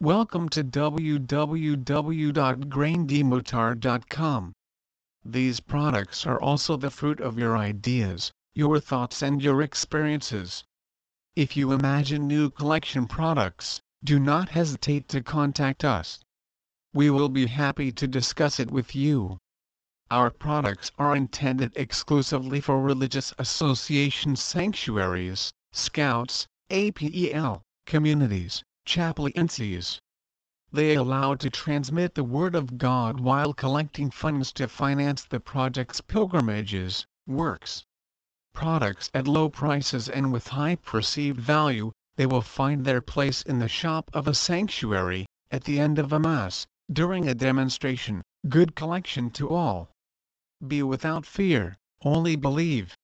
Welcome to www.grainedemoutarde.com. These products are also the fruit of your ideas, your thoughts and your experiences. If you imagine new collection products, do not hesitate to contact us. We will be happy to discuss it with you. Our products are intended exclusively for religious associations sanctuaries, scouts, APEL, communities, chaplaincies. They allow to transmit the Word of God while collecting funds to finance the project's pilgrimages, works, products at low prices and with high perceived value, they will find their place in the shop of a sanctuary, at the end of a Mass, during a demonstration, good collection to all. Be without fear, only believe.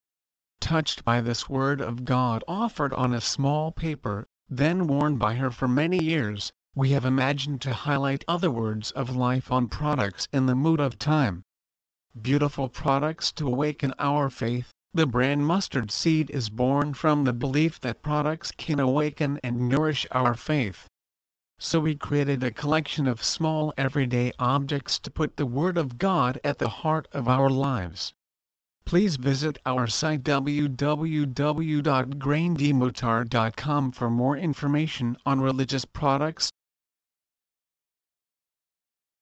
Touched by this Word of God offered on a small paper, then worn by her for many years, we have imagined to highlight other words of life on products in the mood of time. Beautiful products to awaken our faith. The brand mustard seed is born from the belief that products can awaken and nourish our faith. So we created a collection of small everyday objects to put the Word of God at the heart of our lives. Please visit our site www.grainedemoutarde.com for more information on religious products,